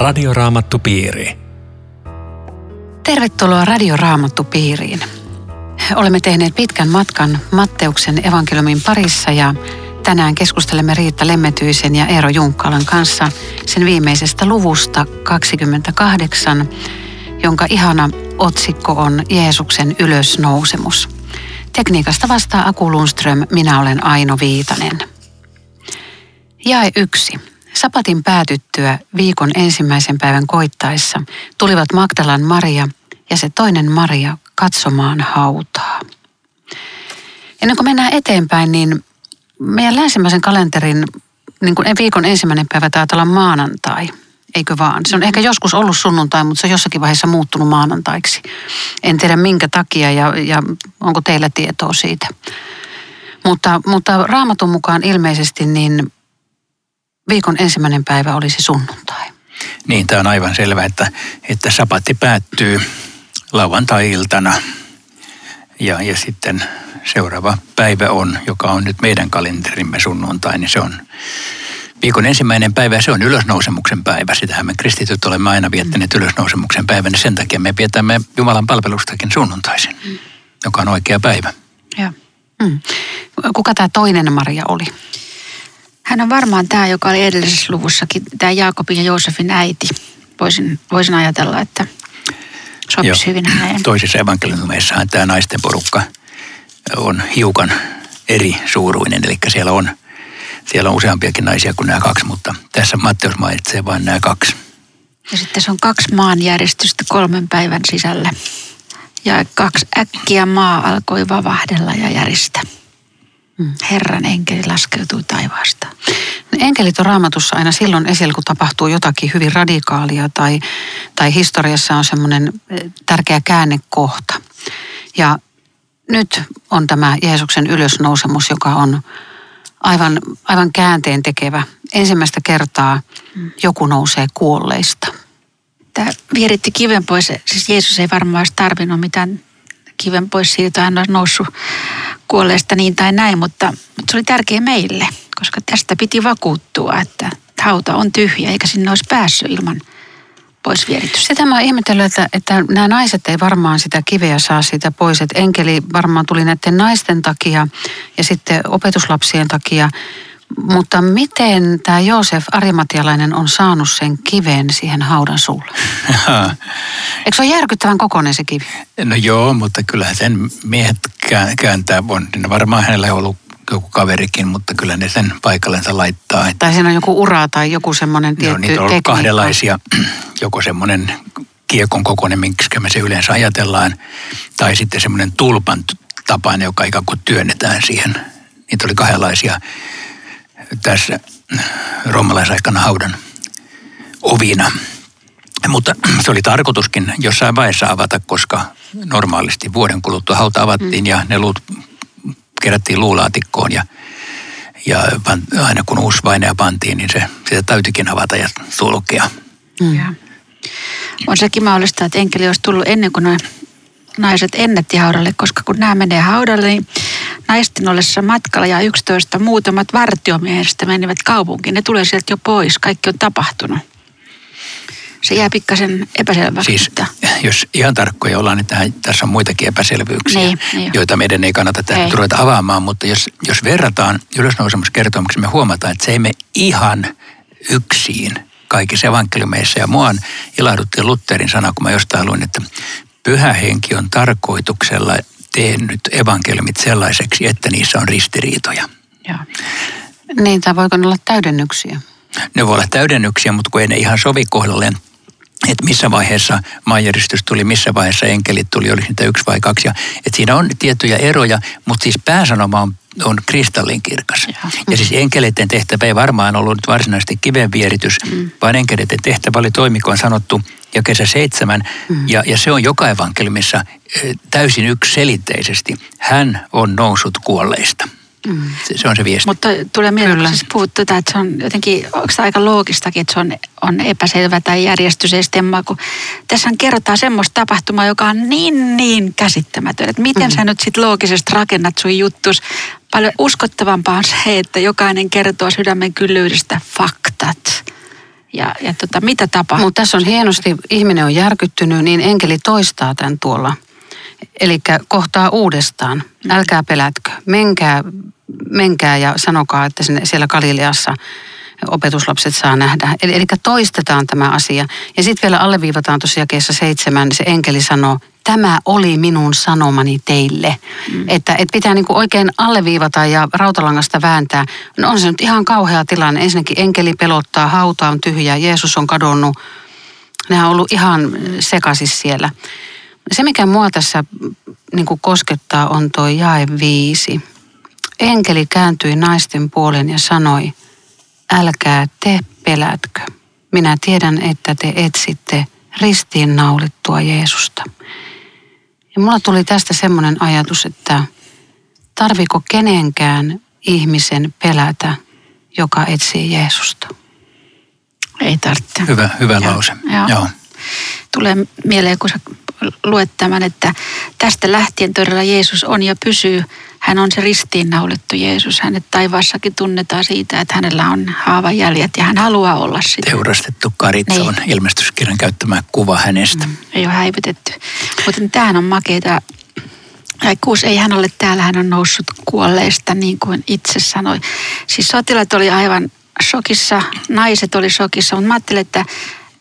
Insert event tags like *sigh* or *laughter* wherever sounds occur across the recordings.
Radioraamattupiiri. Tervetuloa Radioraamattupiiriin. Olemme tehneet pitkän matkan Matteuksen evankeliumin parissa ja tänään keskustelemme Riitta Lemmetyisen ja Eero Junkkalan kanssa sen viimeisestä luvusta 28, jonka ihana otsikko on Jeesuksen ylösnousemus. Tekniikasta vastaa Aku Lundström, minä olen Aino Viitanen. Jae yksi. Sapatin päätyttyä viikon ensimmäisen päivän koittaessa tulivat Magdalan Maria ja se toinen Maria katsomaan hautaa. Ennen kuin mennään eteenpäin, niin meidän länsimäisen kalenterin niin kuin viikon ensimmäinen päivä taitaa olla maanantai, eikö vaan? Se on ehkä joskus ollut sunnuntai, mutta se on jossakin vaiheessa muuttunut maanantaiksi. En tiedä minkä takia ja, ja onko teillä tietoa siitä. Mutta, mutta raamatun mukaan ilmeisesti niin viikon ensimmäinen päivä olisi sunnuntai. Niin, tämä on aivan selvä, että, että sapatti päättyy lauantai-iltana ja, ja sitten seuraava päivä on, joka on nyt meidän kalenterimme sunnuntai, niin se on viikon ensimmäinen päivä ja se on ylösnousemuksen päivä. Sitähän me kristityt olemme aina viettäneet ylösnousemuksen päivän ja sen takia me vietämme Jumalan palvelustakin sunnuntaisin, mm. joka on oikea päivä. Ja. Mm. Kuka tämä toinen Maria oli? Hän on varmaan tämä, joka oli edellisessä luvussakin, tämä Jaakobin ja Joosefin äiti. Voisin, voisin ajatella, että sopisi Joo. hyvin häneen. Toisissa evankeliumeissahan tämä naisten porukka on hiukan eri suuruinen, eli siellä on, siellä on useampiakin naisia kuin nämä kaksi, mutta tässä Matteus mainitsee vain nämä kaksi. Ja sitten se on kaksi maanjärjestystä kolmen päivän sisällä. Ja kaksi äkkiä maa alkoi vavahdella ja järistä. Herran enkeli laskeutui taivaasta. Enkelit on raamatussa aina silloin esillä, kun tapahtuu jotakin hyvin radikaalia tai, tai historiassa on semmoinen eh, tärkeä käännekohta. Ja nyt on tämä Jeesuksen ylösnousemus, joka on aivan, aivan käänteen tekevä. Ensimmäistä kertaa joku nousee kuolleista. Tämä vieritti kiven pois. Siis Jeesus ei varmaan olisi tarvinnut mitään kiven pois siitä, hän olisi noussut kuolleesta niin tai näin, mutta, mutta se oli tärkeä meille, koska tästä piti vakuuttua, että hauta on tyhjä eikä sinne olisi päässyt ilman pois vieritystä. Sitä mä oon ihmetellyt, että, että nämä naiset ei varmaan sitä kiveä saa siitä pois. Että enkeli varmaan tuli näiden naisten takia ja sitten opetuslapsien takia. Mutta miten tämä Joosef Arimatialainen on saanut sen kiven siihen haudan suulle? *laughs* Eikö se ole järkyttävän kokoinen se kivi? No joo, mutta kyllä sen miehet kääntää. On varmaan hänellä ollut joku kaverikin, mutta kyllä ne sen paikallensa laittaa. Tai siinä on joku ura tai joku semmoinen tietty no, niitä on tekniikka. kahdenlaisia. *clears throat* Joko semmoinen kiekon kokoinen, minkä me se yleensä ajatellaan, tai sitten semmoinen tulpan tapainen, joka ikään kuin työnnetään siihen. Niitä oli kahdenlaisia tässä romalaisaikana haudan ovina. Mutta se oli tarkoituskin jossain vaiheessa avata, koska normaalisti vuoden kuluttua hauta avattiin ja ne luut kerättiin luulaatikkoon ja, ja aina kun uusi vainea pantiin, niin se, sitä täytyikin avata ja sulkea. Mm. On sekin mahdollista, että enkeli olisi tullut ennen kuin naiset ennätti haudalle, koska kun nämä menee haudalle, niin naisten ollessa matkalla ja 11 muutamat vartiomiehistä menivät kaupunkiin. Ne tulee sieltä jo pois, kaikki on tapahtunut. Se jää pikkasen epäselväksi. Siis jos ihan tarkkoja ollaan, niin tähän, tässä on muitakin epäselvyyksiä, niin, niin joita meidän ei kannata tähän ruveta avaamaan. Mutta jos, jos verrataan ylösnousemuskertomukseen, me huomataan, että se ei me ihan yksin kaikissa evankeliumeissa. Ja mua ilahdutti Lutherin sana, kun mä jostain luin, että pyhä henki on tarkoituksella tehnyt evankeliumit sellaiseksi, että niissä on ristiriitoja. Joo. Niin, tai voiko ne olla täydennyksiä? Ne voi olla täydennyksiä, mutta kun ei ne ihan sovi kohdalleen, että missä vaiheessa maanjäristys tuli, missä vaiheessa enkelit tuli, olisi niitä yksi vai kaksi. Ja, että siinä on tiettyjä eroja, mutta siis pääsanoma on, on kristallinkirkas. Ja, ja siis enkeleiden tehtävä ei varmaan ollut nyt varsinaisesti kivenvieritys, mm. vaan enkeleiden tehtävä oli toimikoon sanottu ja kesä seitsemän. Mm. Ja, ja se on joka evankeliumissa täysin yksiselitteisesti. Hän on noussut kuolleista. Mm. Se, se on se viesti. Mutta tulee mieleen, kun siis puhut tätä, että se on jotenkin, onko se aika loogistakin, että se on, on epäselvä tai järjestys ei stemmaa, kun tässä kerrotaan semmoista tapahtumaa, joka on niin, niin käsittämätön, että miten mm. sä nyt sitten loogisesti rakennat sun juttus. Paljon uskottavampaa on se, että jokainen kertoo sydämen kyllyydestä faktat Ja, ja tota, mitä tapahtuu? Mutta tässä on hienosti, ihminen on järkyttynyt, niin enkeli toistaa tämän tuolla. Eli kohtaa uudestaan. Mm. Älkää pelätkö. Menkää, menkää ja sanokaa, että sinne, siellä Galileassa opetuslapset saa nähdä. Eli, eli toistetaan tämä asia. Ja sitten vielä alleviivataan tuossa jakeessa seitsemän, se enkeli sanoo, tämä oli minun sanomani teille. Mm. Että, että pitää niinku oikein alleviivata ja rautalangasta vääntää. No on se nyt ihan kauhea tilanne. Ensinnäkin enkeli pelottaa, hauta on tyhjä, Jeesus on kadonnut. Nämä on ollut ihan sekasis siellä. Se, mikä mua tässä niin koskettaa, on tuo jae viisi. Enkeli kääntyi naisten puolen ja sanoi, älkää te pelätkö. Minä tiedän, että te etsitte ristiin naulittua Jeesusta. Ja mulla tuli tästä semmoinen ajatus, että tarviko kenenkään ihmisen pelätä, joka etsii Jeesusta? Ei tarvitse. Hyvä, hyvä lause. Joo. Joo. Tulee mieleen, kun sä luet tämän, että tästä lähtien todella Jeesus on ja pysyy. Hän on se ristiinnaulittu Jeesus. Hänet taivaassakin tunnetaan siitä, että hänellä on haavajäljet ja hän haluaa olla sitä. Teurastettu karitsa niin. on ilmestyskirjan käyttämä kuva hänestä. Mm, ei ole häivytetty. Mutta tämähän on makeita. Kuus ei hän ole täällä, hän on noussut kuolleista, niin kuin itse sanoi. Siis sotilaat oli aivan shokissa, naiset oli shokissa, mutta mä ajattelin, että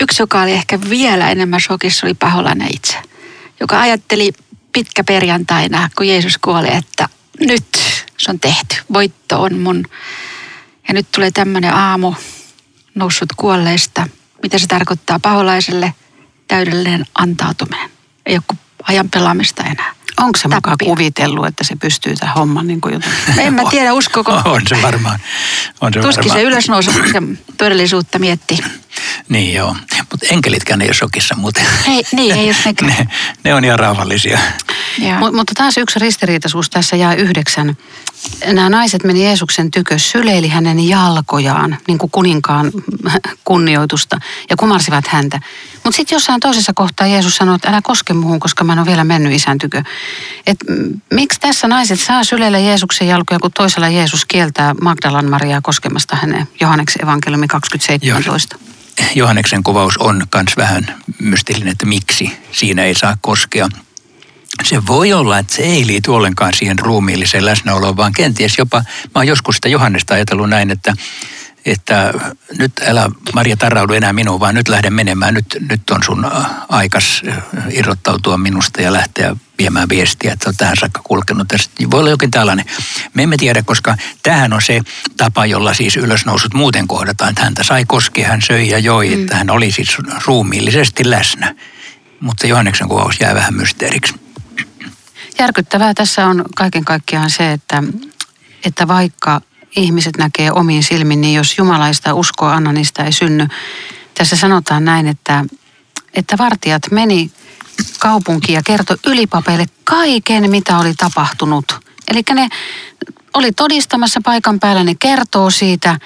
yksi, joka oli ehkä vielä enemmän shokissa, oli paholainen itse, joka ajatteli pitkä perjantaina, kun Jeesus kuoli, että nyt se on tehty, voitto on mun. Ja nyt tulee tämmöinen aamu noussut kuolleista. Mitä se tarkoittaa paholaiselle? Täydellinen antautuminen. Ei ole ajan pelaamista enää. Onko se mukaan kuvitellut, että se pystyy tämän homman niin kuin jotain? *laughs* En mä tiedä, uskoko. On se varmaan. On se Tuskin varmaan. se ylösnousemuksen todellisuutta mietti. Niin joo, mutta enkelitkään ei ole shokissa muuten. Ei, niin, ei ole *laughs* ne, ne on ihan rauhallisia. Mut, mutta taas yksi ristiriitaisuus tässä jää yhdeksän. Nämä naiset meni Jeesuksen tykö, syleili hänen jalkojaan, niin kuin kuninkaan *laughs* kunnioitusta, ja kumarsivat häntä. Mutta sitten jossain toisessa kohtaa Jeesus sanoi, että älä koske muuhun, koska mä en ole vielä mennyt isän tykö. Et miksi tässä naiset saa syleillä Jeesuksen jalkoja, kun toisella Jeesus kieltää Magdalan Mariaa koskemasta hänen Johanneksen evankeliumi 2017? Johanneksen kuvaus on myös vähän mystillinen, että miksi siinä ei saa koskea. Se voi olla, että se ei liity ollenkaan siihen ruumiilliseen läsnäoloon, vaan kenties jopa, mä oon joskus sitä Johannesta ajatellut näin, että että nyt älä Maria tarraudu enää minuun, vaan nyt lähden menemään. Nyt, nyt on sun aikas irrottautua minusta ja lähteä viemään viestiä, että on tähän saakka kulkenut. Tästä voi olla jokin tällainen. Me emme tiedä, koska tähän on se tapa, jolla siis ylösnousut muuten kohdataan. Että häntä sai koskea, hän söi ja joi, mm. että hän oli siis ruumiillisesti läsnä. Mutta Johanneksen kuvaus jää vähän mysteeriksi. Järkyttävää tässä on kaiken kaikkiaan se, että, että vaikka ihmiset näkee omiin silmin, niin jos jumalaista uskoa anna, niistä ei synny. Tässä sanotaan näin, että, että vartijat meni kaupunkiin ja kertoi ylipapeille kaiken, mitä oli tapahtunut. Eli ne oli todistamassa paikan päällä, ne kertoo siitä,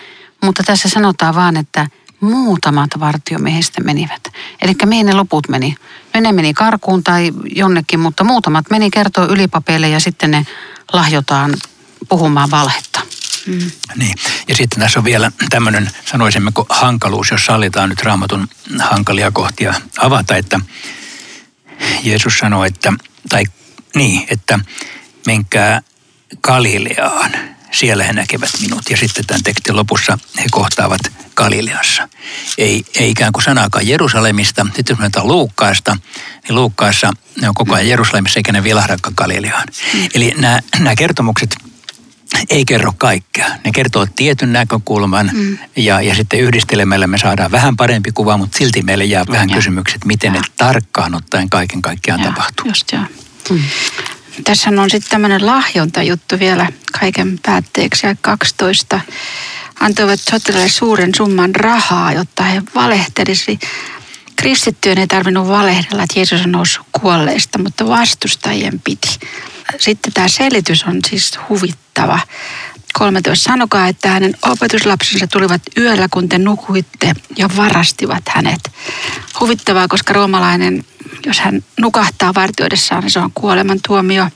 mutta tässä sanotaan vaan, että muutamat vartiomiehistä menivät. Eli mihin ne loput meni? Ne meni karkuun tai jonnekin, mutta muutamat meni kertoo ylipapeille ja sitten ne lahjotaan puhumaan valhetta. Mm. Niin. Ja sitten tässä on vielä tämmöinen, sanoisimmeko, hankaluus, jos sallitaan nyt raamatun hankalia kohtia avata, että Jeesus sanoi, että, tai niin, että menkää Galileaan, siellä he näkevät minut. Ja sitten tämän tekstin lopussa he kohtaavat Galileassa. Ei, ei ikään kuin sanaakaan Jerusalemista. Sitten jos me Luukkaasta, niin Luukkaassa ne on koko ajan Jerusalemissa eikä ne vilahdakaan Galileaan. Mm. Eli nämä, nämä kertomukset ei kerro kaikkea. Ne kertoo tietyn näkökulman mm. ja, ja sitten yhdistelemällä me saadaan vähän parempi kuva, mutta silti meille jää vähän ja. kysymykset, miten ja. ne tarkkaan ottaen kaiken kaikkiaan ja, tapahtuu. Just joo. Mm. Tässä on sitten tämmöinen lahjontajuttu vielä kaiken päätteeksi ja 12 antoivat sotilaille suuren summan rahaa, jotta he valehtelisi. Kristittyön ei tarvinnut valehdella, että Jeesus on noussut kuolleista, mutta vastustajien piti. Sitten tämä selitys on siis huvittava. 13. Sanokaa, että hänen opetuslapsensa tulivat yöllä, kun te nukuitte ja varastivat hänet. Huvittavaa, koska roomalainen, jos hän nukahtaa vartioidessaan, niin se on kuolemantuomio.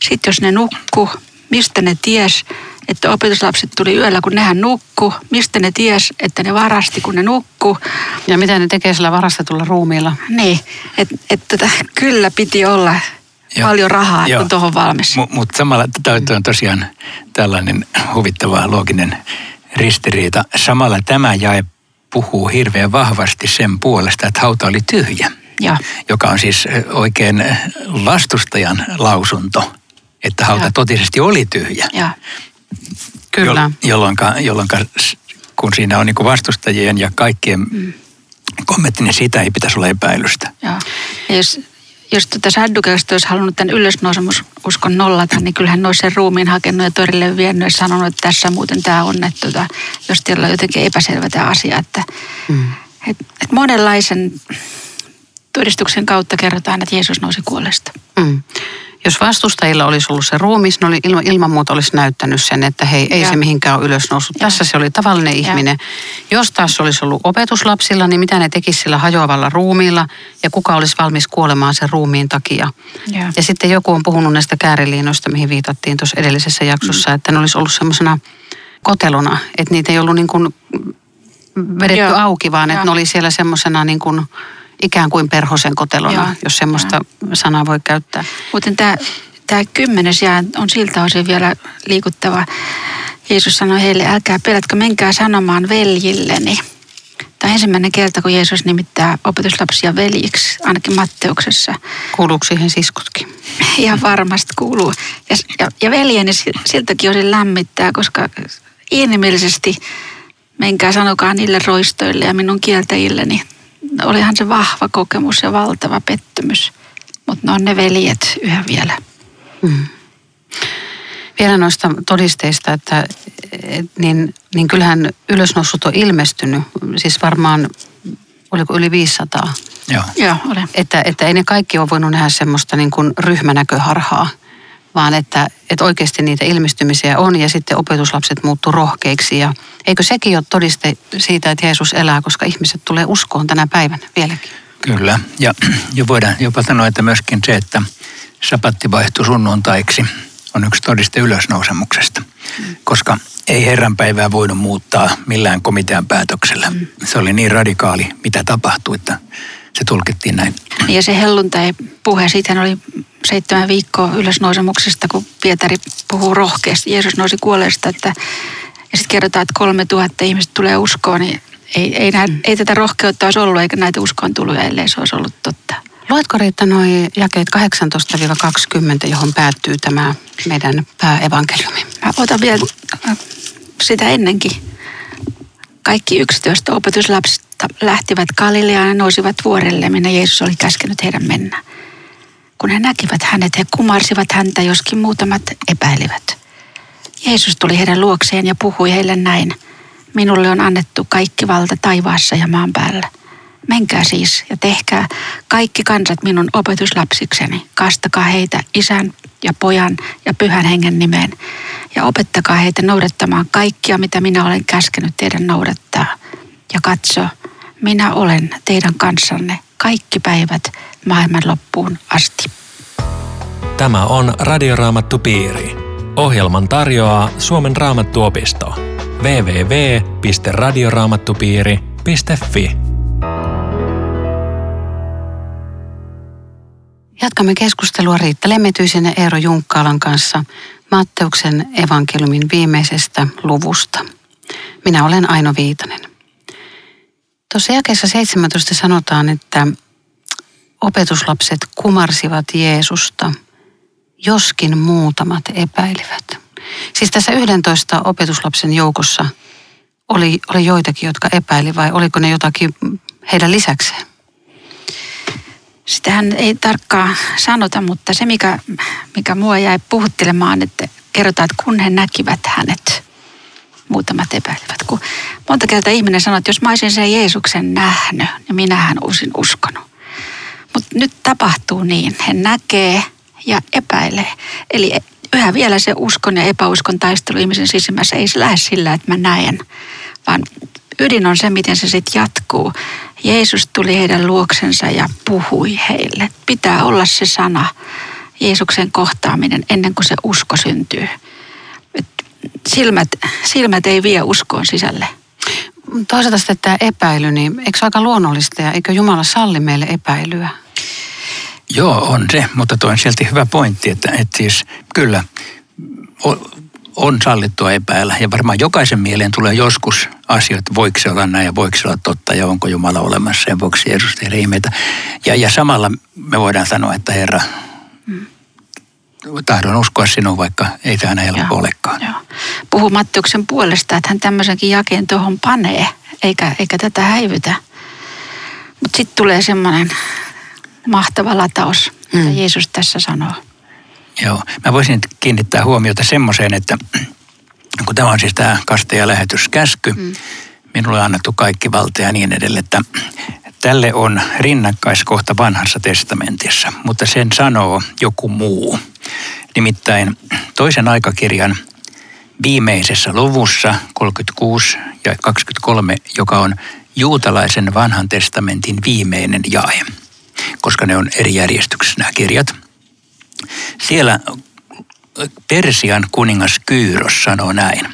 Sitten jos ne nukku, mistä ne ties, että opetuslapset tuli yöllä, kun nehän nukku. Mistä ne ties, että ne varasti, kun ne nukku. Ja mitä ne tekee sillä varastetulla ruumiilla? Niin, että et, tota, kyllä piti olla Joo. paljon rahaa, Joo. kun tuohon valmis. M- Mutta samalla tämä on tosiaan tällainen huvittava looginen ristiriita. Samalla tämä jae puhuu hirveän vahvasti sen puolesta, että hauta oli tyhjä. Ja. Joka on siis oikein vastustajan lausunto, että hauta ja. totisesti oli tyhjä. Ja. Kyllä. Jolloin, jolloin kun siinä on niin vastustajien ja kaikkien mm. kommentti, niin siitä ei pitäisi olla epäilystä. Ja. Ja jos jos tuota Saddukeista olisi halunnut tämän ylösnousemususkon nollata, niin kyllähän ne olisi sen ruumiin hakenut ja torille vienyt ja sanonut, että tässä muuten tämä on, että tuota, jos teillä on jotenkin epäselvä tämä asia. Että, mm. et, et monenlaisen todistuksen kautta kerrotaan, että Jeesus nousi kuolesta. Mm jos vastustajilla olisi ollut se ruumis, ne oli ilman, ilman muuta olisi näyttänyt sen, että hei, ei ja. se mihinkään ole ylös noussut. Ja. Tässä se oli tavallinen ja. ihminen. Jos taas olisi ollut opetuslapsilla, niin mitä ne tekisi sillä hajoavalla ruumiilla ja kuka olisi valmis kuolemaan sen ruumiin takia. Ja, ja sitten joku on puhunut näistä kääriliinoista, mihin viitattiin tuossa edellisessä jaksossa, mm. että ne olisi ollut semmoisena kotelona, että niitä ei ollut niin kuin vedetty Joo. auki, vaan että ne oli siellä semmoisena niin kuin ikään kuin perhosen kotelona, Joo. jos semmoista Joo. sanaa voi käyttää. Mutta tämä, tämä kymmenes jää on siltä osin vielä liikuttava. Jeesus sanoi heille, älkää pelätkö, menkää sanomaan veljilleni. Tämä on ensimmäinen kerta, kun Jeesus nimittää opetuslapsia veljiksi, ainakin Matteuksessa. Kuuluuko siihen siskutkin? Ja varmasti kuuluu. Ja, ja, ja veljeni siltäkin osin lämmittää, koska inhimillisesti menkää sanokaa niille roistoille ja minun kieltäjilleni olihan se vahva kokemus ja valtava pettymys. Mutta ne on ne veljet yhä vielä. Mm. Vielä noista todisteista, että niin, niin kyllähän ylösnousut on ilmestynyt. Siis varmaan, oliko yli 500? Joo. Joo, oli. Että, että ei ne kaikki ole voinut nähdä semmoista niin kuin ryhmänäköharhaa vaan että, että oikeasti niitä ilmestymisiä on ja sitten opetuslapset muuttuu rohkeiksi. Ja eikö sekin ole todiste siitä, että Jeesus elää, koska ihmiset tulee uskoon tänä päivänä vieläkin? Kyllä, ja jo voidaan jopa sanoa, että myöskin se, että sapatti vaihtui sunnuntaiksi, on yksi todiste ylösnousemuksesta, mm. koska ei Herran päivää voinut muuttaa millään komitean päätöksellä. Mm. Se oli niin radikaali, mitä tapahtui, että se tulkittiin näin. Ja se helluntai-puhe, siitä oli seitsemän viikkoa ylösnousemuksesta, kun Pietari puhuu rohkeasti. Jeesus nousi kuolleesta, että, ja sitten kerrotaan, että kolme tuhatta ihmistä tulee uskoon, niin ei, ei, nää, mm. ei tätä rohkeutta olisi ollut, eikä näitä uskoon tullut, ellei se olisi ollut totta. Luetko Riitta noin jakeet 18-20, johon päättyy tämä meidän pääevankeliumi? Mä otan vielä sitä ennenkin. Kaikki 11 opetuslapsista lähtivät Galileaan ja nousivat vuorelle, minne Jeesus oli käskenyt heidän mennä. Kun he näkivät hänet, he kumarsivat häntä, joskin muutamat epäilivät. Jeesus tuli heidän luokseen ja puhui heille näin. Minulle on annettu kaikki valta taivaassa ja maan päällä. Menkää siis ja tehkää kaikki kansat minun opetuslapsikseni. Kastakaa heitä isän ja pojan ja pyhän hengen nimeen. Ja opettakaa heitä noudattamaan kaikkia, mitä minä olen käskenyt teidän noudattaa. Ja katso, minä olen teidän kanssanne kaikki päivät maailman loppuun asti. Tämä on Radioraamattu Piiri. Ohjelman tarjoaa Suomen raamattuopisto. www.radioraamattupiiri.fi Jatkamme keskustelua Riitta Lemmetyisen ja Eero Junkkaalan kanssa Matteuksen evankeliumin viimeisestä luvusta. Minä olen Aino Viitanen. Tuossa jakeessa 17 sanotaan, että opetuslapset kumarsivat Jeesusta, joskin muutamat epäilivät. Siis tässä 11 opetuslapsen joukossa oli, oli joitakin, jotka epäili vai oliko ne jotakin heidän lisäkseen? Sitähän ei tarkkaan sanota, mutta se mikä, mikä mua jäi puhuttelemaan, että kerrotaan, että kun he näkivät hänet, muutamat epäilivät. Kun monta kertaa ihminen sanoo, että jos mä olisin sen Jeesuksen nähnyt, niin minähän olisin uskonut. Mutta nyt tapahtuu niin. He näkee ja epäilee. Eli yhä vielä se uskon ja epäuskon taistelu ihmisen sisimmässä ei se lähde sillä, että mä näen, vaan ydin on se, miten se sitten jatkuu. Jeesus tuli heidän luoksensa ja puhui heille. Pitää olla se sana, Jeesuksen kohtaaminen ennen kuin se usko syntyy. Silmät, silmät ei vie uskoon sisälle. Toisaalta sitten tämä epäily, niin eikö se aika luonnollista ja eikö Jumala salli meille epäilyä? Joo, on se, mutta tuo on silti hyvä pointti, että, että siis kyllä on sallittua epäillä. Ja varmaan jokaisen mieleen tulee joskus asioita, voiko se olla näin ja voiko se olla totta ja onko Jumala olemassa ja voiko Jeesus tehdä ihmeitä. Ja, ja samalla me voidaan sanoa, että Herra, tahdon uskoa sinua, vaikka ei tämä helppo Joo, olekaan. Joo. Puhu Mattiuksen puolesta, että hän tämmöisenkin jakeen tuohon panee, eikä, eikä tätä häivytä. Mutta sitten tulee semmoinen mahtava lataus, mm. mitä Jeesus tässä sanoo. Joo, mä voisin kiinnittää huomiota semmoiseen, että kun tämä on siis tämä kaste- ja lähetyskäsky, mm. minulle on annettu kaikki valta ja niin edelleen, että tälle on rinnakkaiskohta vanhassa testamentissa, mutta sen sanoo joku muu. Nimittäin toisen aikakirjan viimeisessä luvussa 36 ja 23, joka on juutalaisen vanhan testamentin viimeinen jae, koska ne on eri järjestyksessä nämä kirjat. Siellä Persian kuningas Kyyros sanoo näin.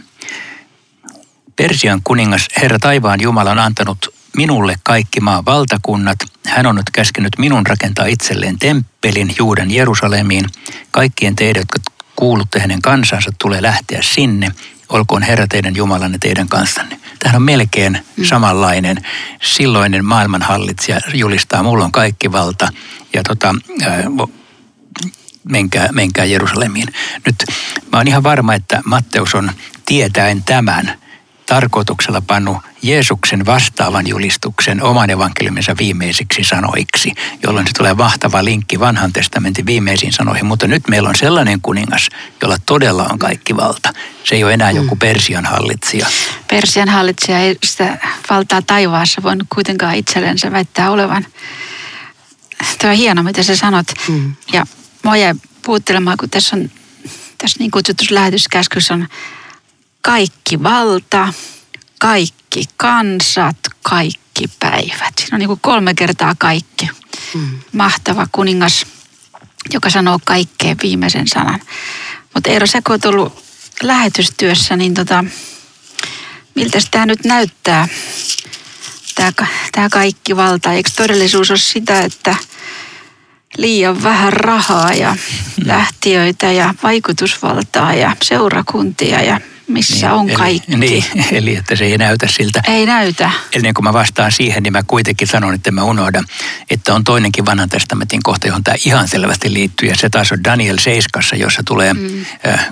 Persian kuningas Herra taivaan Jumala on antanut minulle kaikki maan valtakunnat. Hän on nyt käskenyt minun rakentaa itselleen temppelin Juudan Jerusalemiin. Kaikkien teidän, jotka kuulutte hänen kansansa, tulee lähteä sinne. Olkoon Herra teidän Jumalanne teidän kanssanne. Tämähän on melkein samanlainen. Silloinen maailmanhallitsija julistaa, mulla on kaikki valta. Ja tota, menkää, menkää Jerusalemiin. Nyt mä oon ihan varma, että Matteus on tietäen tämän tarkoituksella pannut Jeesuksen vastaavan julistuksen oman evankeliuminsa viimeisiksi sanoiksi, jolloin se tulee vahtava linkki vanhan testamentin viimeisiin sanoihin. Mutta nyt meillä on sellainen kuningas, jolla todella on kaikki valta. Se ei ole enää joku Persian hallitsija. Persian hallitsija ei sitä valtaa taivaassa voinut kuitenkaan itsellensä väittää olevan. Tuo on hieno, mitä sä sanot. Mm. Ja mua jäi puuttelemaan, kun tässä on tässä niin kutsutussa lähetyskäskyssä on kaikki valta, kaikki kansat, kaikki päivät. Siinä on niin kuin kolme kertaa kaikki. Mm. Mahtava kuningas, joka sanoo kaikkeen viimeisen sanan. Mutta Eero, sä kun oot ollut lähetystyössä, niin tota, miltä tämä nyt näyttää, tämä kaikki valta? Eikö todellisuus ole sitä, että liian vähän rahaa ja lähtiöitä ja vaikutusvaltaa ja seurakuntia ja missä niin, on eli, kaikki. *laughs* Niin, eli että se ei näytä siltä. Ei näytä. Eli niin kun mä vastaan siihen, niin mä kuitenkin sanon, että mä unohdan, että on toinenkin vanhan testamentin kohta, johon tämä ihan selvästi liittyy. Ja se taas on Daniel 7, jossa tulee mm. äh,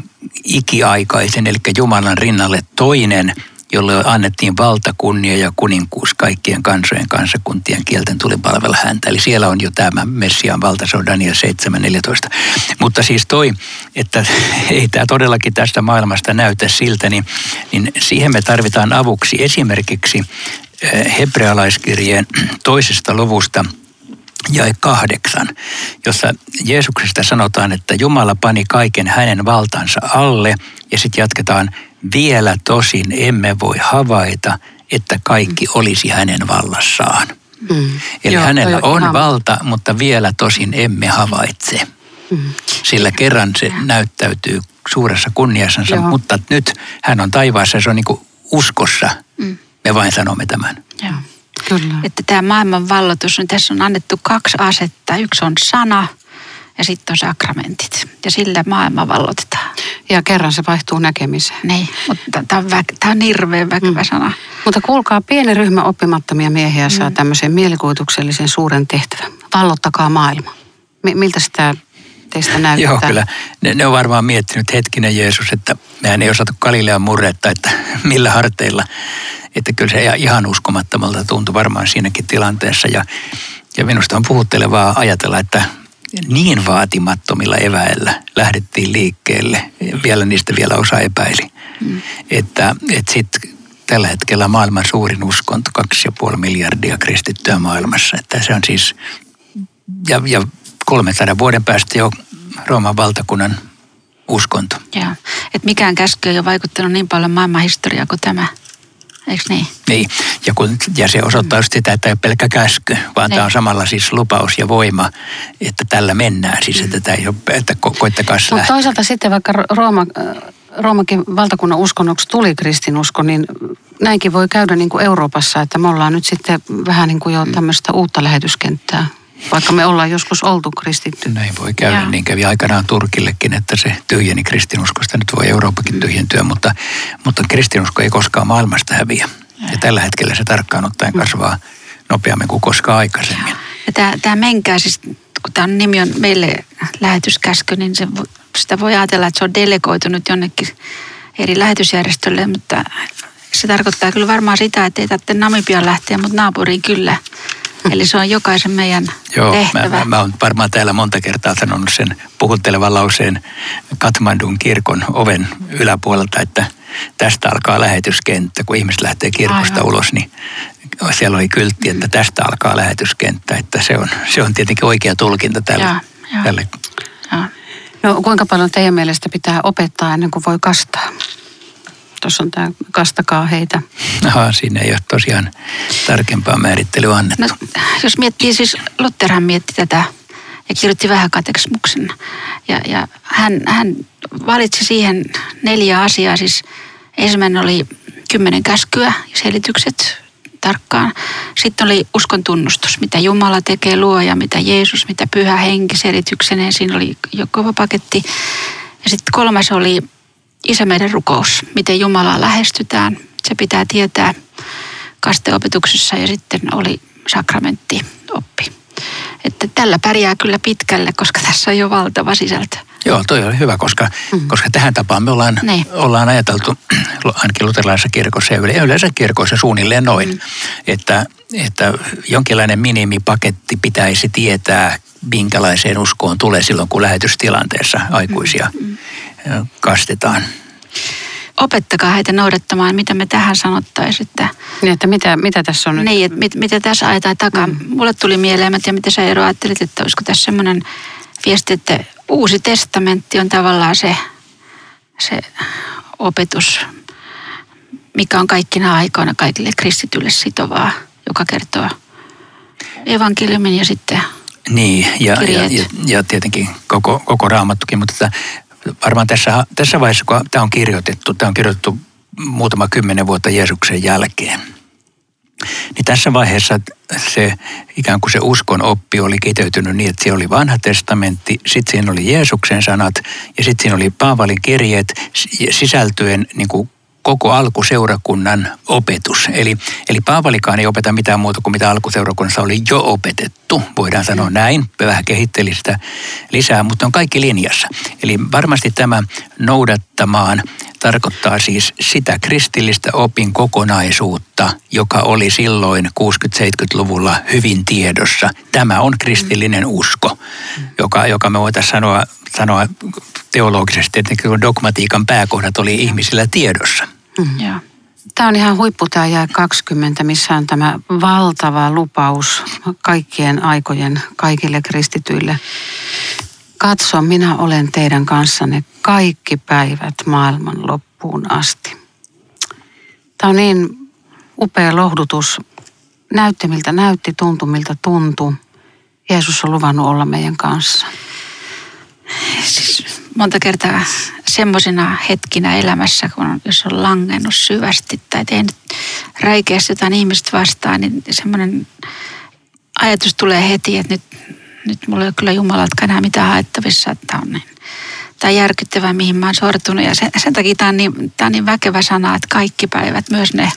ikiaikaisen, eli Jumalan rinnalle toinen – jolle annettiin valta, kunnia ja kuninkuus kaikkien kansojen, kansakuntien kielten tuli palvella häntä. Eli siellä on jo tämä Messiaan valta, se on Daniel 7.14. Mutta siis toi, että *laughs* ei tämä todellakin tästä maailmasta näytä siltä, niin, niin siihen me tarvitaan avuksi esimerkiksi eh, hebrealaiskirjeen *clears throat* toisesta luvusta – jae kahdeksan, jossa Jeesuksesta sanotaan, että Jumala pani kaiken hänen valtansa alle ja sitten jatketaan, vielä tosin emme voi havaita, että kaikki olisi hänen vallassaan. Mm. Eli Joo, hänellä on ihan... valta, mutta vielä tosin emme havaitse. Mm. Sillä kerran se näyttäytyy suuressa kunniassansa, Joo. mutta nyt hän on taivaassa ja se on niin kuin uskossa. Mm. Me vain sanomme tämän. Joo. Kyllä. Että tämä maailman vallotus, niin tässä on annettu kaksi asetta. Yksi on sana ja sitten on sakramentit. Ja sillä maailma vallotetaan. Ja kerran se vaihtuu näkemiseen. Niin, mutta tämä on, on hirveän väkevä mm. sana. Mutta kuulkaa, pieni ryhmä oppimattomia miehiä saa mm. tämmöisen mielikuvituksellisen suuren tehtävän. Vallottakaa maailma. M- miltä sitä teistä *laughs* näyttää? Joo, kyllä. Ne, ne on varmaan miettinyt hetkinen Jeesus, että mehän ei osattu Galilean murretta, että *laughs* millä harteilla. Että kyllä se ihan uskomattomalta tuntui varmaan siinäkin tilanteessa. Ja, ja minusta on puhuttelevaa ajatella, että niin vaatimattomilla eväillä lähdettiin liikkeelle. Vielä niistä vielä osa epäili. Mm. Että, että sitten tällä hetkellä maailman suurin uskonto, 2,5 miljardia kristittyä maailmassa. Että se on siis, ja, ja 300 vuoden päästä jo Rooman valtakunnan uskonto. Joo, että mikään käsky ei ole vaikuttanut niin paljon maailman historiaa kuin tämä. Eikö niin? Niin, ja, kun, ja se osoittaa just sitä, että ei ole pelkkä käsky, vaan niin. tämä on samalla siis lupaus ja voima, että tällä mennään. Siis että tämä ei ole, että ko- koittakaa Mutta toisaalta sitten vaikka Rooma, Roomakin valtakunnan uskonnoksi tuli kristinusko, niin näinkin voi käydä niin kuin Euroopassa, että me ollaan nyt sitten vähän niin kuin jo tämmöistä uutta lähetyskenttää, vaikka me ollaan joskus oltu kristitty. Näin voi käydä, Joo. niin kävi aikanaan Turkillekin, että se tyhjeni kristinuskosta. Nyt voi Eurooppakin tyhjentyä, mutta, mutta kristinusko ei koskaan maailmasta häviä. Ja tällä hetkellä se tarkkaan ottaen kasvaa nopeammin kuin koskaan aikaisemmin. Ja tämä, tämä menkää siis, kun tämä nimi on meille lähetyskäsky, niin se, sitä voi ajatella, että se on delegoitunut jonnekin eri lähetysjärjestölle, mutta se tarkoittaa kyllä varmaan sitä, että ei tarvitse Namibiaan lähteä, mutta naapuriin kyllä. Eli se on jokaisen meidän Joo, mä, tehtävä. mä, mä oon varmaan täällä monta kertaa sanonut sen puhuttelevan lauseen Katmandun kirkon oven yläpuolelta, että tästä alkaa lähetyskenttä. Kun ihmiset lähtee kirkosta Aivan. ulos, niin siellä oli kyltti, että tästä alkaa lähetyskenttä. Että se on, se on tietenkin oikea tulkinta tälle. Joo, joo. tälle. Joo. No kuinka paljon teidän mielestä pitää opettaa ennen kuin voi kastaa? Tuossa on tämä kastakaa heitä. Aha, siinä ei ole tosiaan tarkempaa määrittelyä annettu. No, jos miettii, siis Lutherhan mietti tätä ja kirjoitti vähän katekismuksen. Ja, ja hän, hän valitsi siihen neljä asiaa. Siis ensimmäinen oli kymmenen käskyä ja selitykset tarkkaan. Sitten oli uskon tunnustus, mitä Jumala tekee, luoja, mitä Jeesus, mitä pyhä henki selitykseneen. Siinä oli jo kova paketti. Ja sitten kolmas oli Isä meidän rukous, miten Jumalaa lähestytään. Se pitää tietää kasteopetuksessa ja sitten oli sakramentti-oppi. Että tällä pärjää kyllä pitkälle, koska tässä on jo valtava sisältö. Joo, toi oli hyvä, koska, mm. koska tähän tapaan me ollaan, Niin. ollaan ajateltu, *clears throat* ainakin luterilaisessa kirkossa ja yle- yleensä kirkoissa suunnilleen noin, mm. että, että jonkinlainen minimipaketti pitäisi tietää, minkälaiseen uskoon tulee silloin, kun lähetystilanteessa aikuisia mm. kastetaan. Opettakaa heitä noudattamaan, mitä me tähän sanottaisiin. Että, Niin, että mitä, mitä tässä on nyt? niin, että mit, mitä tässä ajetaan takaa. Mm. Mulle tuli mieleen, tiedä mitä sä Eero ajattelit, että olisiko tässä semmoinen viesti, että uusi testamentti on tavallaan se, se opetus, mikä on kaikkina aikoina kaikille kristityille sitovaa, joka kertoo evankeliumin ja sitten Niin, ja, ja, ja, ja tietenkin koko, koko raamattukin, mutta että varmaan tässä, tässä vaiheessa, kun tämä on kirjoitettu, tämä on kirjoitettu muutama kymmenen vuotta Jeesuksen jälkeen, niin tässä vaiheessa se ikään kuin se uskon oppi oli kiteytynyt niin, että siellä oli vanha testamentti, sitten siinä oli Jeesuksen sanat ja sitten siinä oli Paavalin kirjeet sisältyen niin kuin koko alkuseurakunnan opetus. Eli, eli Paavalikaan ei opeta mitään muuta kuin mitä alkuseurakunnassa oli jo opetettu, voidaan sanoa näin. Vähän kehitteli sitä lisää, mutta on kaikki linjassa. Eli varmasti tämä noudattamaan tarkoittaa siis sitä kristillistä opin kokonaisuutta, joka oli silloin 60-70-luvulla hyvin tiedossa. Tämä on kristillinen usko, joka, joka me voitaisiin sanoa, sanoa teologisesti, että dogmatiikan pääkohdat oli ihmisillä tiedossa. joo. Tämä on ihan huippu tämä jää 20, missä on tämä valtava lupaus kaikkien aikojen kaikille kristityille. Katso, minä olen teidän kanssanne kaikki päivät maailman loppuun asti. Tämä on niin upea lohdutus. Näytti miltä näytti, tuntui miltä tuntui. Jeesus on luvannut olla meidän kanssa. Siis monta kertaa semmoisina hetkinä elämässä, kun on, jos on langennut syvästi tai tehnyt räikeästi jotain ihmistä vastaan, niin semmoinen ajatus tulee heti, että nyt, nyt mulla ei ole kyllä Jumalalta enää mitään haettavissa, että on niin, tämä järkyttävää, mihin mä oon sortunut. Ja sen, sen takia tämä on, niin, tämä on niin väkevä sana, että kaikki päivät, myös ne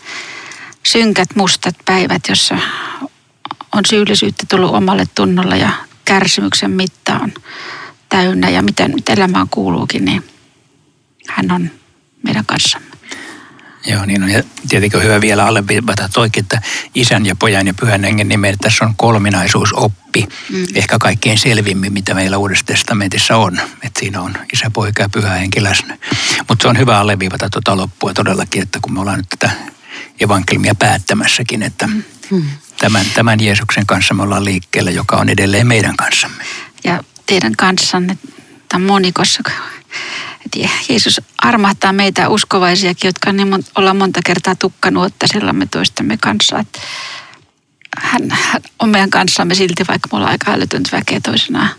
synkät, mustat päivät, jossa on syyllisyyttä tullut omalle tunnolle ja kärsimyksen mitta on täynnä ja miten nyt elämään kuuluukin, niin hän on meidän kanssamme. Joo, niin on. Ja tietenkin on hyvä vielä alleviivata toikin, että isän ja pojan ja pyhän hengen nimen, tässä on kolminaisuusoppi. Mm. Ehkä kaikkein selvimmin, mitä meillä Uudessa testamentissa on. Että siinä on isä, poika ja pyhä henki läsnä. Mutta se on hyvä alleviivata tuota loppua todellakin, että kun me ollaan nyt tätä evankeliumia päättämässäkin, että mm. tämän, tämän Jeesuksen kanssa me ollaan liikkeellä, joka on edelleen meidän kanssamme. Ja teidän kanssanne tämän monikossa, että Jeesus armahtaa meitä uskovaisiakin, jotka niin mon, ollaan monta kertaa tukkanuottaisillamme toistemme kanssa. Että hän, hän on meidän kanssamme silti, vaikka me ollaan aika älytöntä väkeä toisinaan,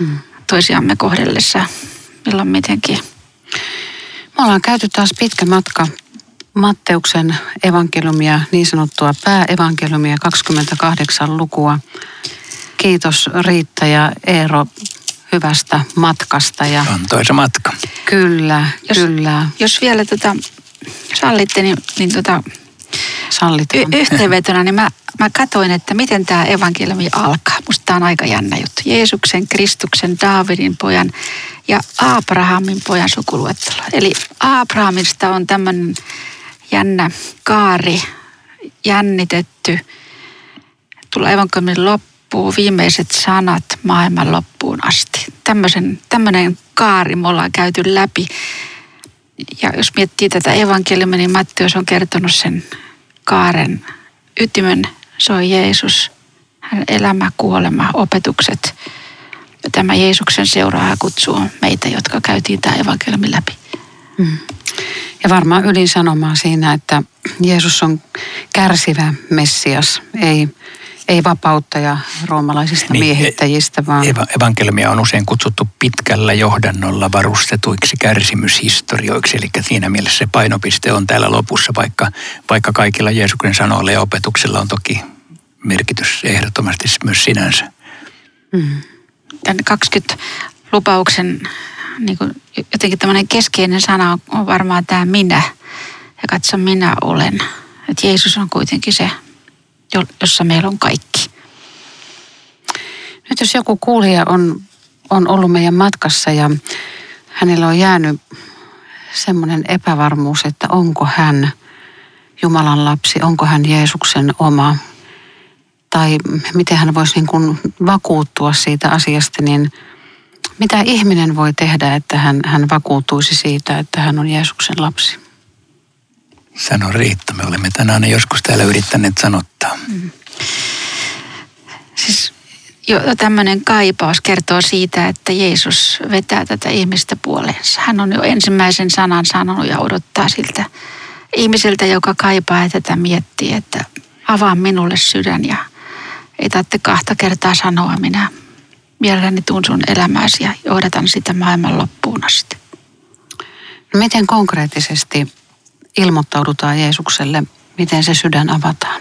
mm. toisiamme kohdellessa, milloin mitenkin. Me ollaan käyty taas pitkä matka Matteuksen evankeliumia, niin sanottua pääevankeliumia, 28 lukua. Kiitos Riitta ja Eero hyvästä matkasta. Ja On toisa matka. kyllä, Jos- kyllä, Jos vielä tota, sallitte, niin, niin tota, sallitaan. y- yhteenvetona, niin mä, mä katoin, että miten tämä evankeliumi alkaa. Musta tämä on aika jännä juttu. Jeesuksen, Kristuksen, Daavidin pojan ja Abrahamin pojan sukuluettelo. Eli Abrahamista on tämmöinen jännä kaari, jännitetty. Tulee evankeliumin loppuun viimeiset sanat maailman loppuun asti. Tämmöisen, tämmöinen kaari me ollaan käyty läpi. Ja jos miettii tätä evankeliumia, niin Matteus on kertonut sen kaaren ytimen. Se on Jeesus, hänen elämä, kuolema, opetukset. Ja tämä Jeesuksen seuraaja kutsuu meitä, jotka käytiin tämä evankeliumi läpi. Ja varmaan ydinsanomaa siinä, että Jeesus on kärsivä Messias, ei, ei vapauttaja roomalaisista Niin, niin, miehittäjistä, vaan Eva- evankeliumia on usein kutsuttu pitkällä johdannolla varustetuiksi kärsimyshistorioiksi, eli siinä mielessä se painopiste on täällä lopussa, vaikka, vaikka kaikilla Jeesuksen sanoilla ja opetuksilla on toki merkitys ehdottomasti myös sinänsä. Tämän 20 lupauksen niin kuin jotenkin tämmöinen keskeinen sana on, varmaan tämä minä. Ja katso, minä olen. Että Jeesus on kuitenkin se, jossa meillä on kaikki. Nyt jos joku kuulija on, on ollut meidän matkassa ja hänellä on jäänyt semmoinen epävarmuus, että onko hän Jumalan lapsi, onko hän Jeesuksen oma, tai miten hän voisi niin kuin vakuuttua siitä asiasta, niin mitä ihminen voi tehdä, että hän, hän vakuutuisi siitä, että hän on Jeesuksen lapsi? Sano Riitta, me olemme tänään joskus täällä yrittäneet sanottaa. Siis jo tämmöinen kaipaus kertoo siitä, että Jeesus vetää tätä ihmistä puoleensa. Hän on jo ensimmäisen sanan sanonut ja odottaa siltä ihmiseltä, joka kaipaa ja tätä miettii, että avaa minulle sydän ja ei tarvitse kahta kertaa sanoa minä. Mielelläni tuun sun elämääsi ja johdatan sitä maailman loppuun asti. No miten konkreettisesti ilmoittaudutaan Jeesukselle, miten se sydän avataan?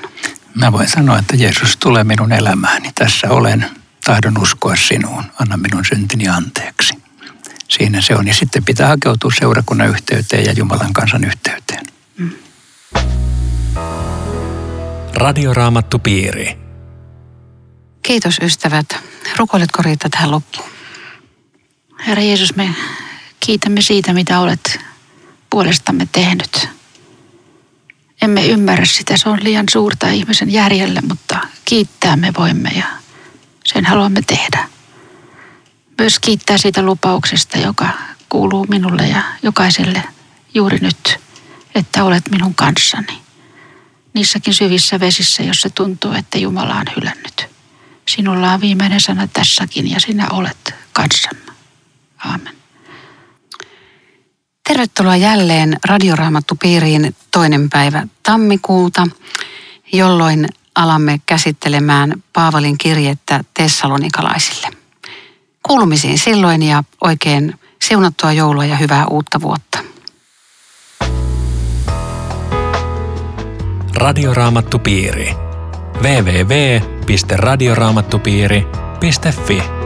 Mä voin sanoa, että Jeesus tulee minun elämääni. Tässä olen, tahdon uskoa sinuun, anna minun syntini anteeksi. Siinä se on. Ja sitten pitää hakeutua seurakunnan yhteyteen ja Jumalan kansan yhteyteen. Radioraamattupiiri. Kiitos ystävät. Rukoiletko Riitta tähän loppuun? Herra Jeesus, me kiitämme siitä, mitä olet puolestamme tehnyt. Emme ymmärrä sitä, se on liian suurta ihmisen järjelle, mutta kiittää me voimme ja sen haluamme tehdä. Myös kiittää siitä lupauksesta, joka kuuluu minulle ja jokaiselle juuri nyt, että olet minun kanssani. Niissäkin syvissä vesissä, jossa tuntuu, että Jumala on hylännyt. Sinulla on viimeinen sana tässäkin ja sinä olet kanssamme. Aamen. Tervetuloa jälleen Radioraamattupiiriin toinen päivä tammikuuta, jolloin alamme käsittelemään Paavalin kirjettä tessalonikalaisille. Kuulumisiin silloin ja oikein siunattua joulua ja hyvää uutta vuotta. Radioraamattupiiri. www.radioraamattupiiri.fi